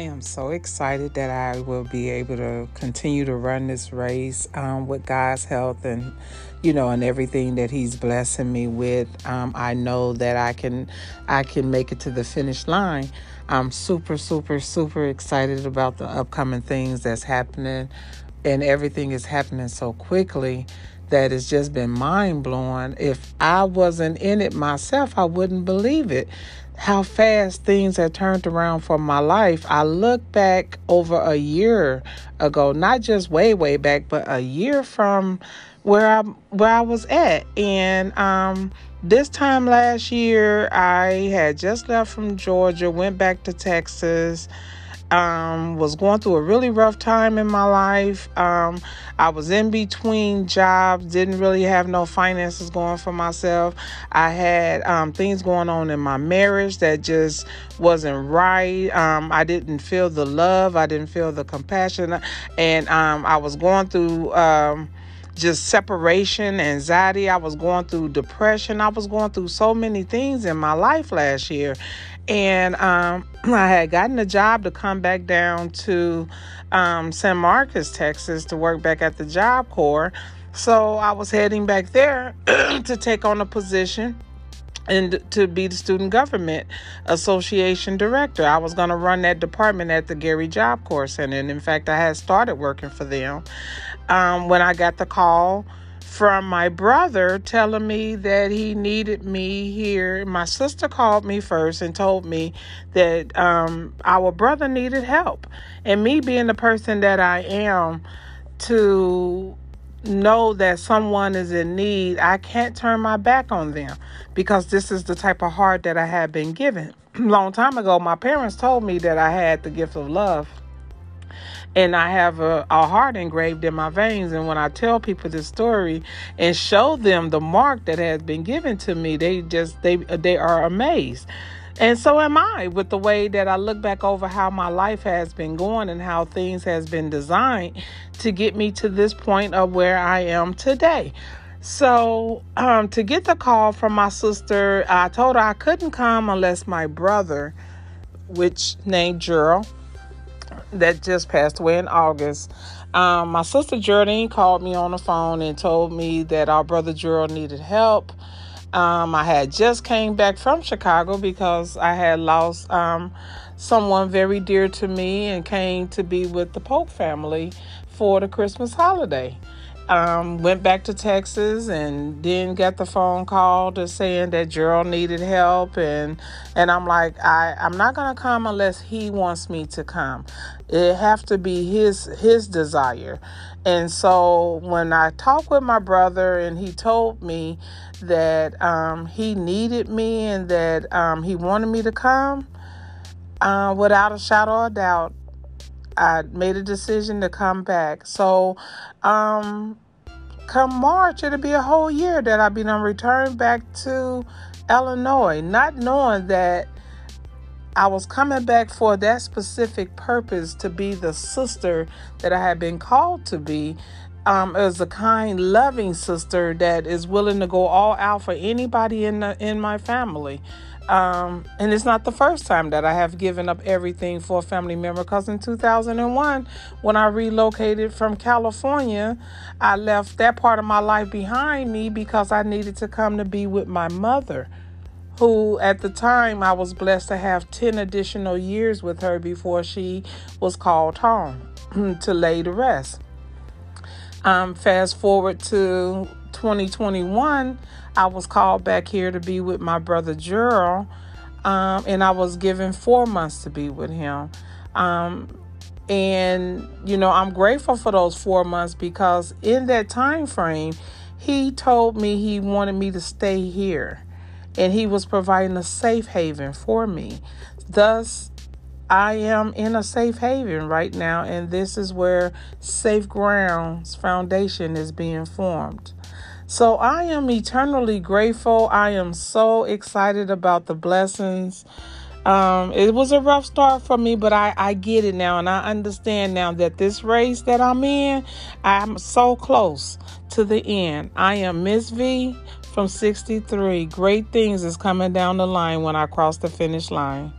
I am so excited that I will be able to continue to run this race um, with God's help and, you know, and everything that He's blessing me with. Um, I know that I can, I can make it to the finish line. I'm super, super, super excited about the upcoming things that's happening, and everything is happening so quickly that has just been mind blowing. If I wasn't in it myself, I wouldn't believe it how fast things have turned around for my life. I look back over a year ago, not just way, way back, but a year from where I where I was at. And um this time last year I had just left from Georgia, went back to Texas um, was going through a really rough time in my life. Um, I was in between jobs, didn't really have no finances going for myself. I had um, things going on in my marriage that just wasn't right. Um, I didn't feel the love, I didn't feel the compassion, and um, I was going through um, just separation, anxiety. I was going through depression. I was going through so many things in my life last year. And um, I had gotten a job to come back down to um, San Marcos, Texas to work back at the Job Corps. So I was heading back there to take on a position and to be the student government association director. I was going to run that department at the Gary Job Corps Center. And in fact, I had started working for them um, when I got the call from my brother telling me that he needed me here. My sister called me first and told me that um, our brother needed help. And me being the person that I am, to know that someone is in need, I can't turn my back on them because this is the type of heart that I have been given. Long time ago, my parents told me that I had the gift of love and I have a, a heart engraved in my veins. And when I tell people this story and show them the mark that has been given to me, they just they they are amazed. And so am I with the way that I look back over how my life has been going and how things has been designed to get me to this point of where I am today. So, um, to get the call from my sister, I told her I couldn't come unless my brother, which named Gerald, that just passed away in August. Um, my sister Geraldine called me on the phone and told me that our brother Gerald needed help. Um, I had just came back from Chicago because I had lost um, someone very dear to me and came to be with the Polk family for the Christmas holiday um, went back to Texas and then got the phone call to saying that Gerald needed help and and I'm like I I'm not gonna come unless he wants me to come. It have to be his his desire. And so when I talked with my brother and he told me that um, he needed me and that um, he wanted me to come, uh, without a shadow of doubt, I made a decision to come back. So, um, come March, it'll be a whole year that I've been on return back to Illinois, not knowing that I was coming back for that specific purpose to be the sister that I had been called to be. Um, as a kind, loving sister that is willing to go all out for anybody in the, in my family. Um, and it's not the first time that I have given up everything for a family member because in 2001, when I relocated from California, I left that part of my life behind me because I needed to come to be with my mother, who at the time I was blessed to have 10 additional years with her before she was called home to lay to rest. Um, fast forward to 2021, I was called back here to be with my brother Gerald, um, and I was given four months to be with him. Um, and you know, I'm grateful for those four months because in that time frame, he told me he wanted me to stay here, and he was providing a safe haven for me. Thus, I am in a safe haven right now, and this is where Safe Grounds Foundation is being formed. So I am eternally grateful. I am so excited about the blessings. Um, it was a rough start for me, but I, I get it now and I understand now that this race that I'm in, I'm so close to the end. I am Miss V from 63. Great things is coming down the line when I cross the finish line.